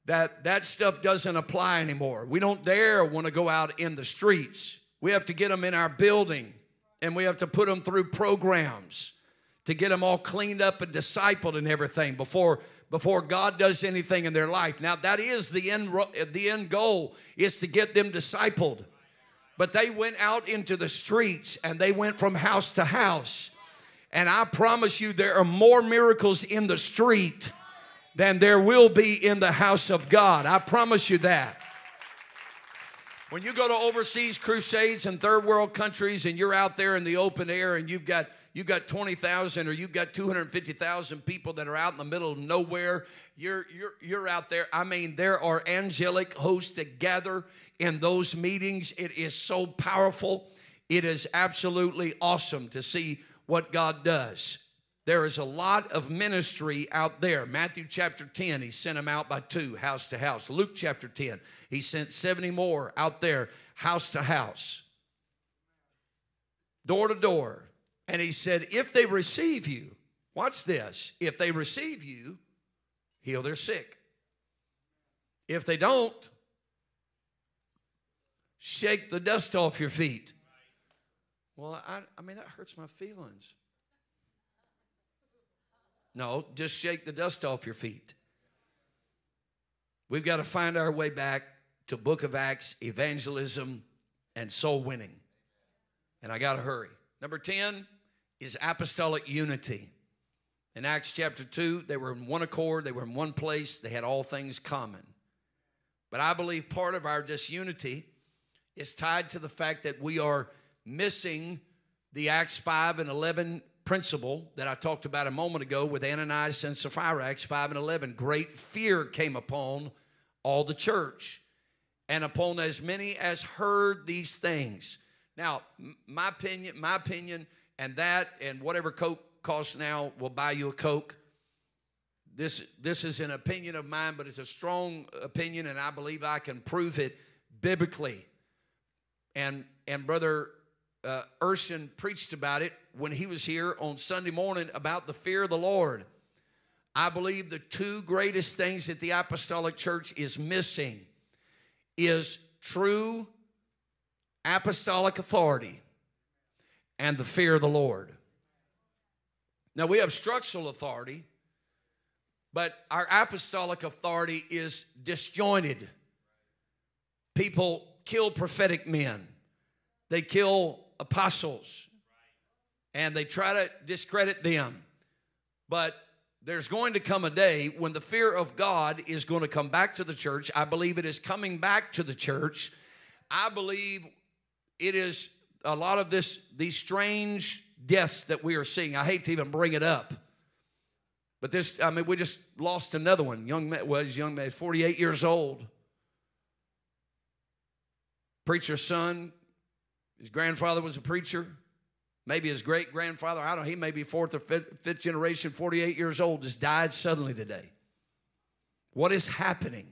Speaker 1: that that stuff doesn't apply anymore. We don't dare want to go out in the streets. We have to get them in our building and we have to put them through programs to get them all cleaned up and discipled and everything before before God does anything in their life. Now that is the end the end goal is to get them discipled. But they went out into the streets and they went from house to house. And I promise you, there are more miracles in the street than there will be in the house of God. I promise you that. When you go to overseas crusades and third world countries and you're out there in the open air and you've got you've got 20,000 or you've got 250,000 people that are out in the middle of nowhere, you're you're you're out there. I mean, there are angelic hosts that gather in those meetings. It is so powerful. It is absolutely awesome to see what God does. There is a lot of ministry out there. Matthew chapter 10, he sent them out by two, house to house. Luke chapter 10, he sent 70 more out there, house to house, door to door. And he said, if they receive you, watch this, if they receive you, heal their sick. If they don't, shake the dust off your feet. Well, I, I mean, that hurts my feelings. No, just shake the dust off your feet. We've got to find our way back to book of Acts, evangelism, and soul winning. And I got to hurry. Number 10 is apostolic unity. In Acts chapter 2, they were in one accord, they were in one place, they had all things common. But I believe part of our disunity is tied to the fact that we are missing the Acts 5 and 11 principle that I talked about a moment ago with Ananias and Sapphira, Acts 5 and 11. Great fear came upon all the church and upon as many as heard these things. Now, my opinion, my opinion, and that and whatever Coke costs now will buy you a Coke. this this is an opinion of mine, but it's a strong opinion, and I believe I can prove it biblically. And and brother uh, Urshan preached about it when he was here on Sunday morning about the fear of the Lord. I believe the two greatest things that the apostolic church is missing is true apostolic authority and the fear of the Lord. Now we have structural authority, but our apostolic authority is disjointed. People kill prophetic men, they kill apostles, and they try to discredit them. But there's going to come a day when the fear of God is going to come back to the church. I believe it is coming back to the church. I believe it is a lot of this these strange deaths that we are seeing. I hate to even bring it up. But this, I mean, we just lost another one. Young man, was young man, 48 years old. Preacher's son. His grandfather was a preacher. Maybe his great grandfather, I don't know, he may be fourth or fifth, fifth generation, 48 years old, just died suddenly today. What is happening?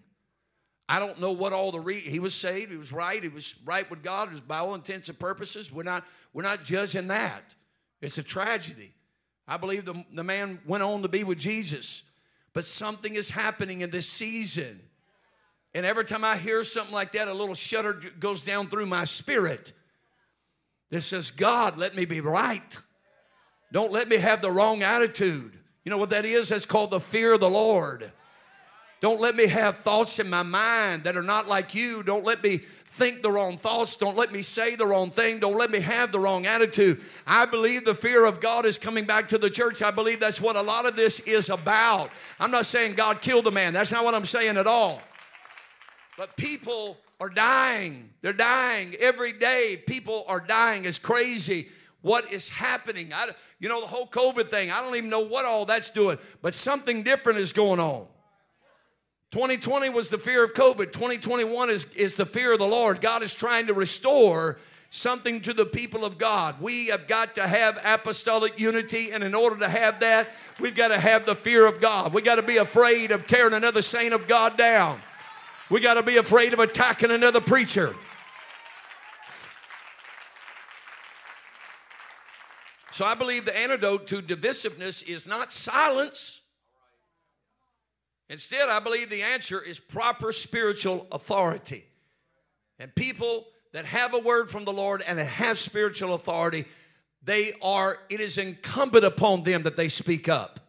Speaker 1: I don't know what all the re- he was saved, he was right, he was right with God, was by all intents and purposes. We're not we're not judging that. It's a tragedy. I believe the, the man went on to be with Jesus. But something is happening in this season. And every time I hear something like that, a little shudder goes down through my spirit that says, God, let me be right. Don't let me have the wrong attitude. You know what that is? That's called the fear of the Lord. Don't let me have thoughts in my mind that are not like you. Don't let me think the wrong thoughts. Don't let me say the wrong thing. Don't let me have the wrong attitude. I believe the fear of God is coming back to the church. I believe that's what a lot of this is about. I'm not saying God killed the man, that's not what I'm saying at all. But people are dying. They're dying every day. People are dying. It's crazy what is happening. I, you know, the whole COVID thing, I don't even know what all that's doing, but something different is going on. 2020 was the fear of COVID. 2021 is, is the fear of the Lord. God is trying to restore something to the people of God. We have got to have apostolic unity, and in order to have that, we've got to have the fear of God. We've got to be afraid of tearing another saint of God down. We got to be afraid of attacking another preacher. So I believe the antidote to divisiveness is not silence. Instead, I believe the answer is proper spiritual authority. And people that have a word from the Lord and have spiritual authority, they are, it is incumbent upon them that they speak up.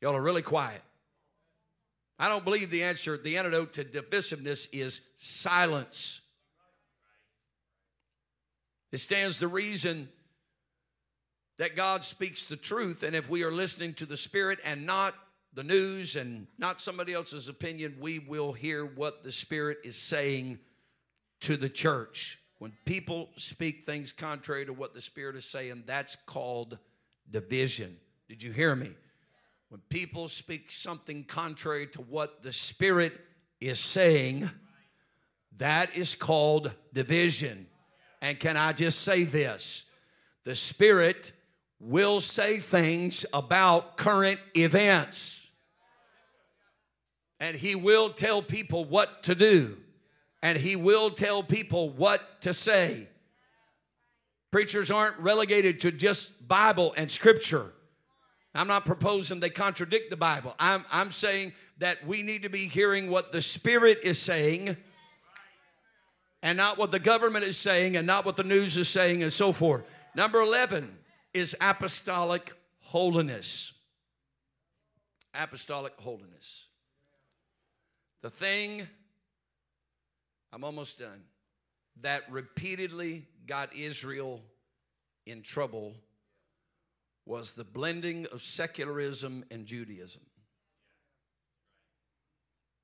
Speaker 1: Y'all are really quiet. I don't believe the answer, the antidote to divisiveness is silence. It stands the reason that God speaks the truth, and if we are listening to the Spirit and not the news and not somebody else's opinion, we will hear what the Spirit is saying to the church. When people speak things contrary to what the Spirit is saying, that's called division. Did you hear me? When people speak something contrary to what the Spirit is saying, that is called division. And can I just say this? The Spirit will say things about current events. And He will tell people what to do. And He will tell people what to say. Preachers aren't relegated to just Bible and Scripture. I'm not proposing they contradict the Bible. I'm, I'm saying that we need to be hearing what the Spirit is saying and not what the government is saying and not what the news is saying and so forth. Number 11 is apostolic holiness. Apostolic holiness. The thing, I'm almost done, that repeatedly got Israel in trouble was the blending of secularism and Judaism.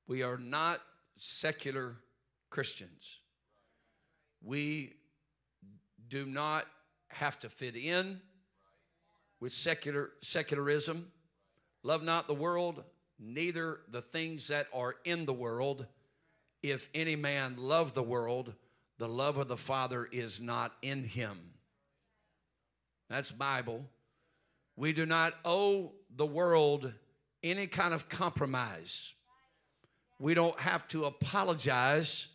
Speaker 1: We are not secular Christians. We do not have to fit in with secular secularism. Love not the world, neither the things that are in the world. If any man love the world, the love of the Father is not in him. That's Bible. We do not owe the world any kind of compromise. We don't have to apologize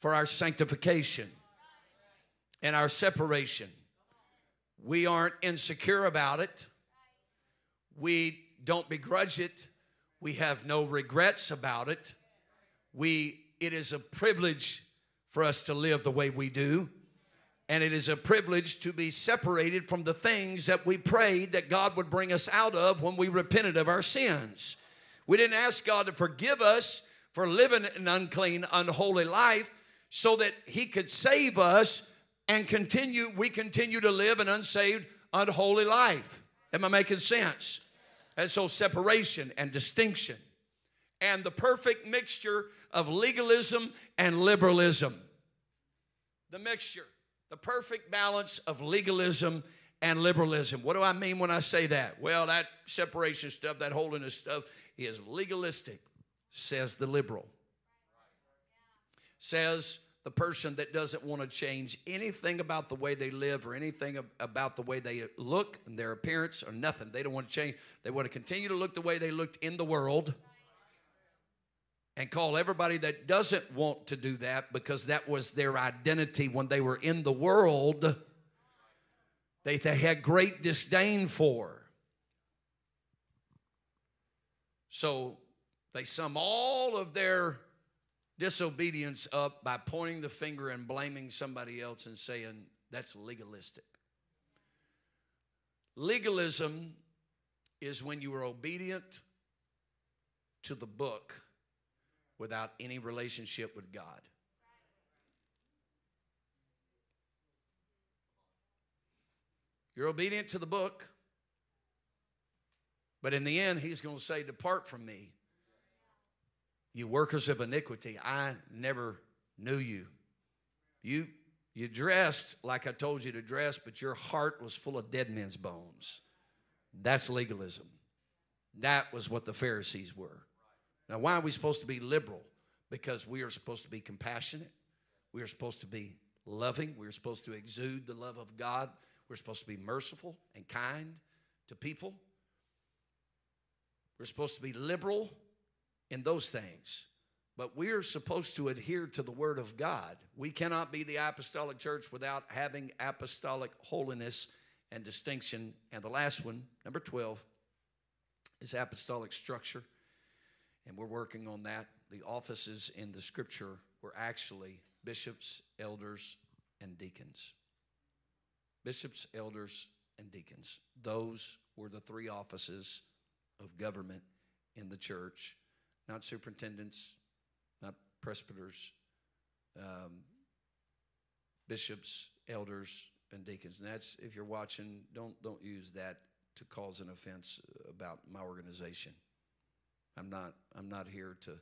Speaker 1: for our sanctification and our separation. We aren't insecure about it. We don't begrudge it. We have no regrets about it. We it is a privilege for us to live the way we do. And it is a privilege to be separated from the things that we prayed that God would bring us out of when we repented of our sins. We didn't ask God to forgive us for living an unclean, unholy life so that He could save us and continue, we continue to live an unsaved, unholy life. Am I making sense? And so, separation and distinction and the perfect mixture of legalism and liberalism. The mixture the perfect balance of legalism and liberalism. What do I mean when I say that? Well, that separation stuff, that holiness stuff is legalistic, says the liberal. Says the person that doesn't want to change anything about the way they live or anything about the way they look and their appearance or nothing. They don't want to change. They want to continue to look the way they looked in the world and call everybody that doesn't want to do that because that was their identity when they were in the world, they, they had great disdain for. So they sum all of their disobedience up by pointing the finger and blaming somebody else and saying that's legalistic. Legalism is when you are obedient to the book without any relationship with God. You're obedient to the book, but in the end, he's going to say, Depart from me, you workers of iniquity. I never knew you. You, you dressed like I told you to dress, but your heart was full of dead men's bones. That's legalism. That was what the Pharisees were. Now, why are we supposed to be liberal? Because we are supposed to be compassionate. We are supposed to be loving. We're supposed to exude the love of God. We're supposed to be merciful and kind to people. We're supposed to be liberal in those things. But we're supposed to adhere to the Word of God. We cannot be the apostolic church without having apostolic holiness and distinction. And the last one, number 12, is apostolic structure and we're working on that. The offices in the scripture were actually bishops, elders, and deacons. Bishops, elders, and deacons. Those were the three offices of government in the church, not superintendents, not presbyters, um, bishops, elders, and deacons. And that's if you're watching, don't don't use that to cause an offense about my organization. I'm not, I'm not here to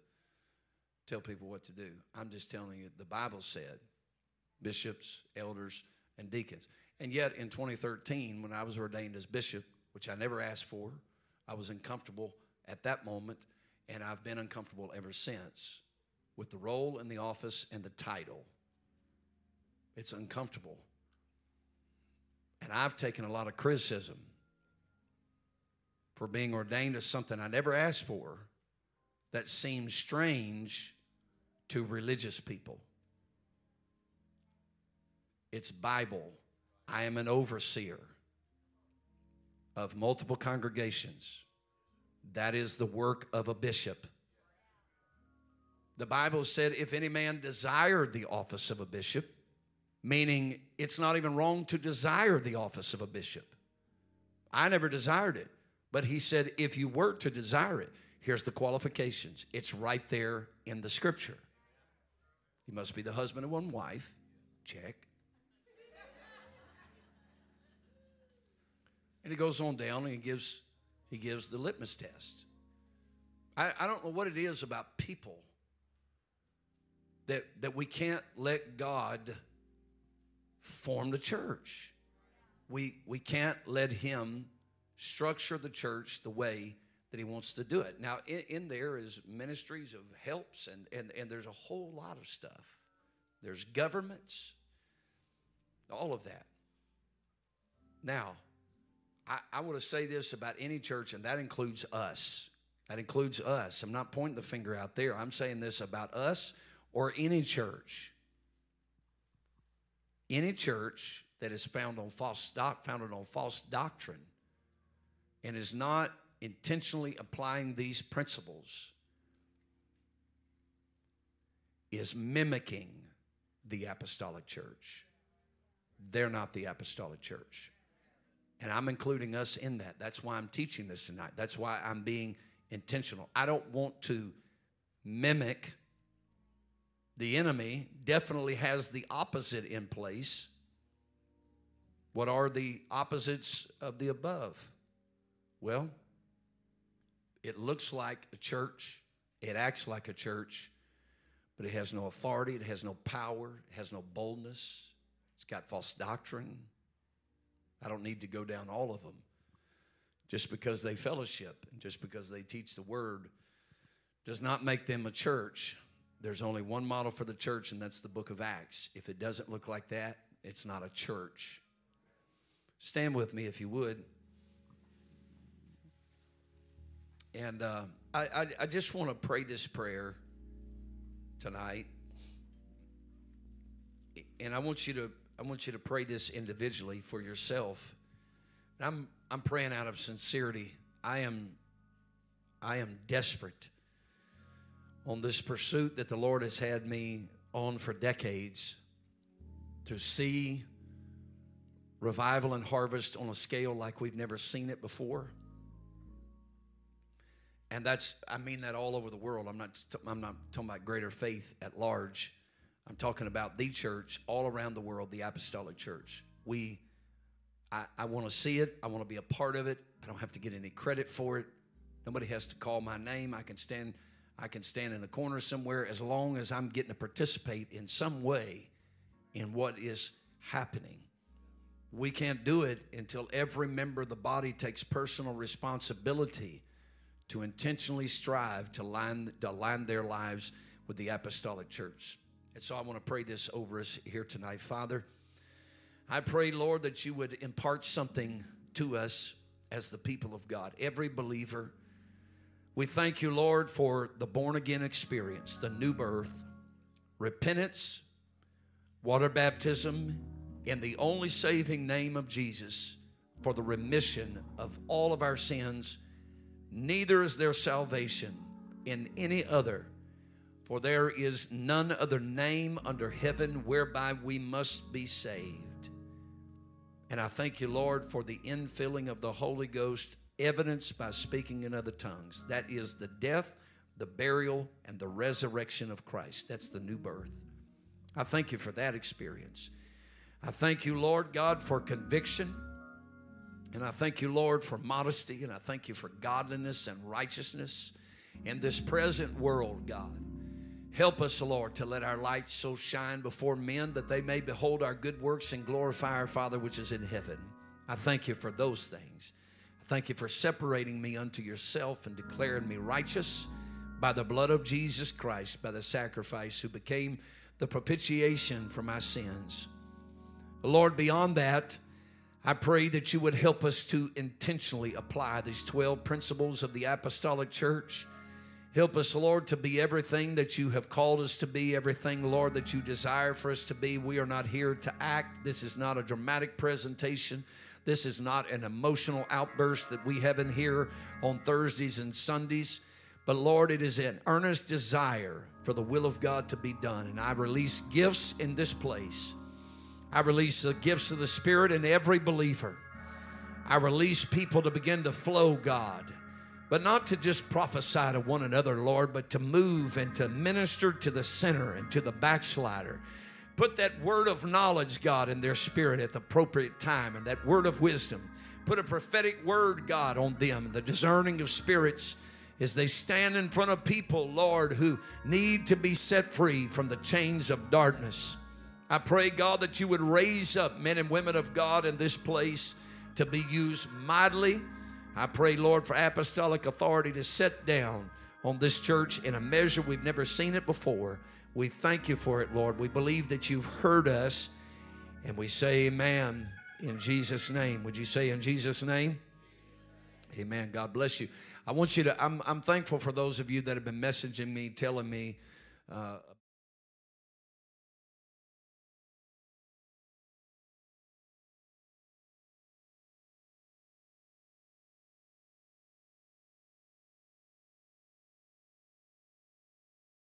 Speaker 1: tell people what to do. I'm just telling you the Bible said bishops, elders, and deacons. And yet in 2013, when I was ordained as bishop, which I never asked for, I was uncomfortable at that moment, and I've been uncomfortable ever since with the role and the office and the title. It's uncomfortable. And I've taken a lot of criticism for being ordained as something I never asked for that seems strange to religious people. It's Bible. I am an overseer of multiple congregations. That is the work of a bishop. The Bible said, if any man desired the office of a bishop, meaning it's not even wrong to desire the office of a bishop. I never desired it. But he said, if you were to desire it, here's the qualifications. It's right there in the scripture. You must be the husband of one wife. Check. And he goes on down and he gives he gives the litmus test. I, I don't know what it is about people that, that we can't let God form the church. We, we can't let Him structure the church the way that he wants to do it. Now, in, in, there is ministries of helps, and, and, and there's a whole lot of stuff. There's governments, all of that. Now, I, I want to say this about any church, and that includes us. That includes us. I'm not pointing the finger out there. I'm saying this about us or any church. Any church that is found on false doc, founded on false doctrine and is not intentionally applying these principles is mimicking the apostolic church. They're not the apostolic church. And I'm including us in that. That's why I'm teaching this tonight. That's why I'm being intentional. I don't want to mimic the enemy, definitely has the opposite in place. What are the opposites of the above? Well, it looks like a church, it acts like a church, but it has no authority, it has no power, it has no boldness, it's got false doctrine. I don't need to go down all of them. Just because they fellowship and just because they teach the word does not make them a church. There's only one model for the church, and that's the book of Acts. If it doesn't look like that, it's not a church. Stand with me if you would. And uh, I, I, I just want to pray this prayer tonight. And I want you to I want you to pray this individually for yourself. I'm I'm praying out of sincerity. I am I am desperate on this pursuit that the Lord has had me on for decades to see revival and harvest on a scale like we've never seen it before. And that's I mean that all over the world. I'm not I'm not talking about greater faith at large. I'm talking about the church all around the world, the apostolic church. We I, I want to see it. I want to be a part of it. I don't have to get any credit for it. Nobody has to call my name. I can stand I can stand in a corner somewhere as long as I'm getting to participate in some way in what is happening. We can't do it until every member of the body takes personal responsibility to intentionally strive to line, to align their lives with the apostolic church. And so I want to pray this over us here tonight. Father, I pray, Lord, that you would impart something to us as the people of God, every believer. We thank you, Lord, for the born again experience, the new birth, repentance, water baptism in the only saving name of Jesus for the remission of all of our sins neither is there salvation in any other. For there is none other name under heaven whereby we must be saved. And I thank you, Lord, for the infilling of the Holy Ghost, evidenced by speaking in other tongues. That is the death, the burial, and the resurrection of Christ. That's the new birth. I thank you for that experience. I thank you, Lord God, for conviction. And I thank you, Lord, for modesty, and I thank you for godliness and righteousness in this present world, God. Help us, Lord, to let our light so shine before men that they may behold our good works and glorify our Father which is in heaven. I thank you for those things. I thank you for separating me unto yourself and declaring me righteous by the blood of Jesus Christ, by the sacrifice who became the propitiation for my sins. Lord, beyond that, I pray that you would help us to intentionally apply these 12 principles of the apostolic church. Help us, Lord, to be everything that you have called us to be, everything, Lord, that you desire for us to be. We are not here to act. This is not a dramatic presentation. This is not an emotional outburst that we have in here on Thursdays and Sundays. But Lord, it is an earnest desire for the will of God to be done. And I release gifts in this place I release the gifts of the Spirit in every believer. I release people to begin to flow, God, but not to just prophesy to one another, Lord, but to move and to minister to the sinner and to the backslider. Put that word of knowledge, God, in their spirit at the appropriate time and that word of wisdom. Put a prophetic word, God, on them, the discerning of spirits as they stand in front of people, Lord, who need to be set free from the chains of darkness. I pray, God, that you would raise up men and women of God in this place to be used mightily. I pray, Lord, for apostolic authority to set down on this church in a measure we've never seen it before. We thank you for it, Lord. We believe that you've heard us, and we say amen in Jesus' name. Would you say in Jesus' name? Amen. God bless you. I want you to, I'm, I'm thankful for those of you that have been messaging me, telling me uh,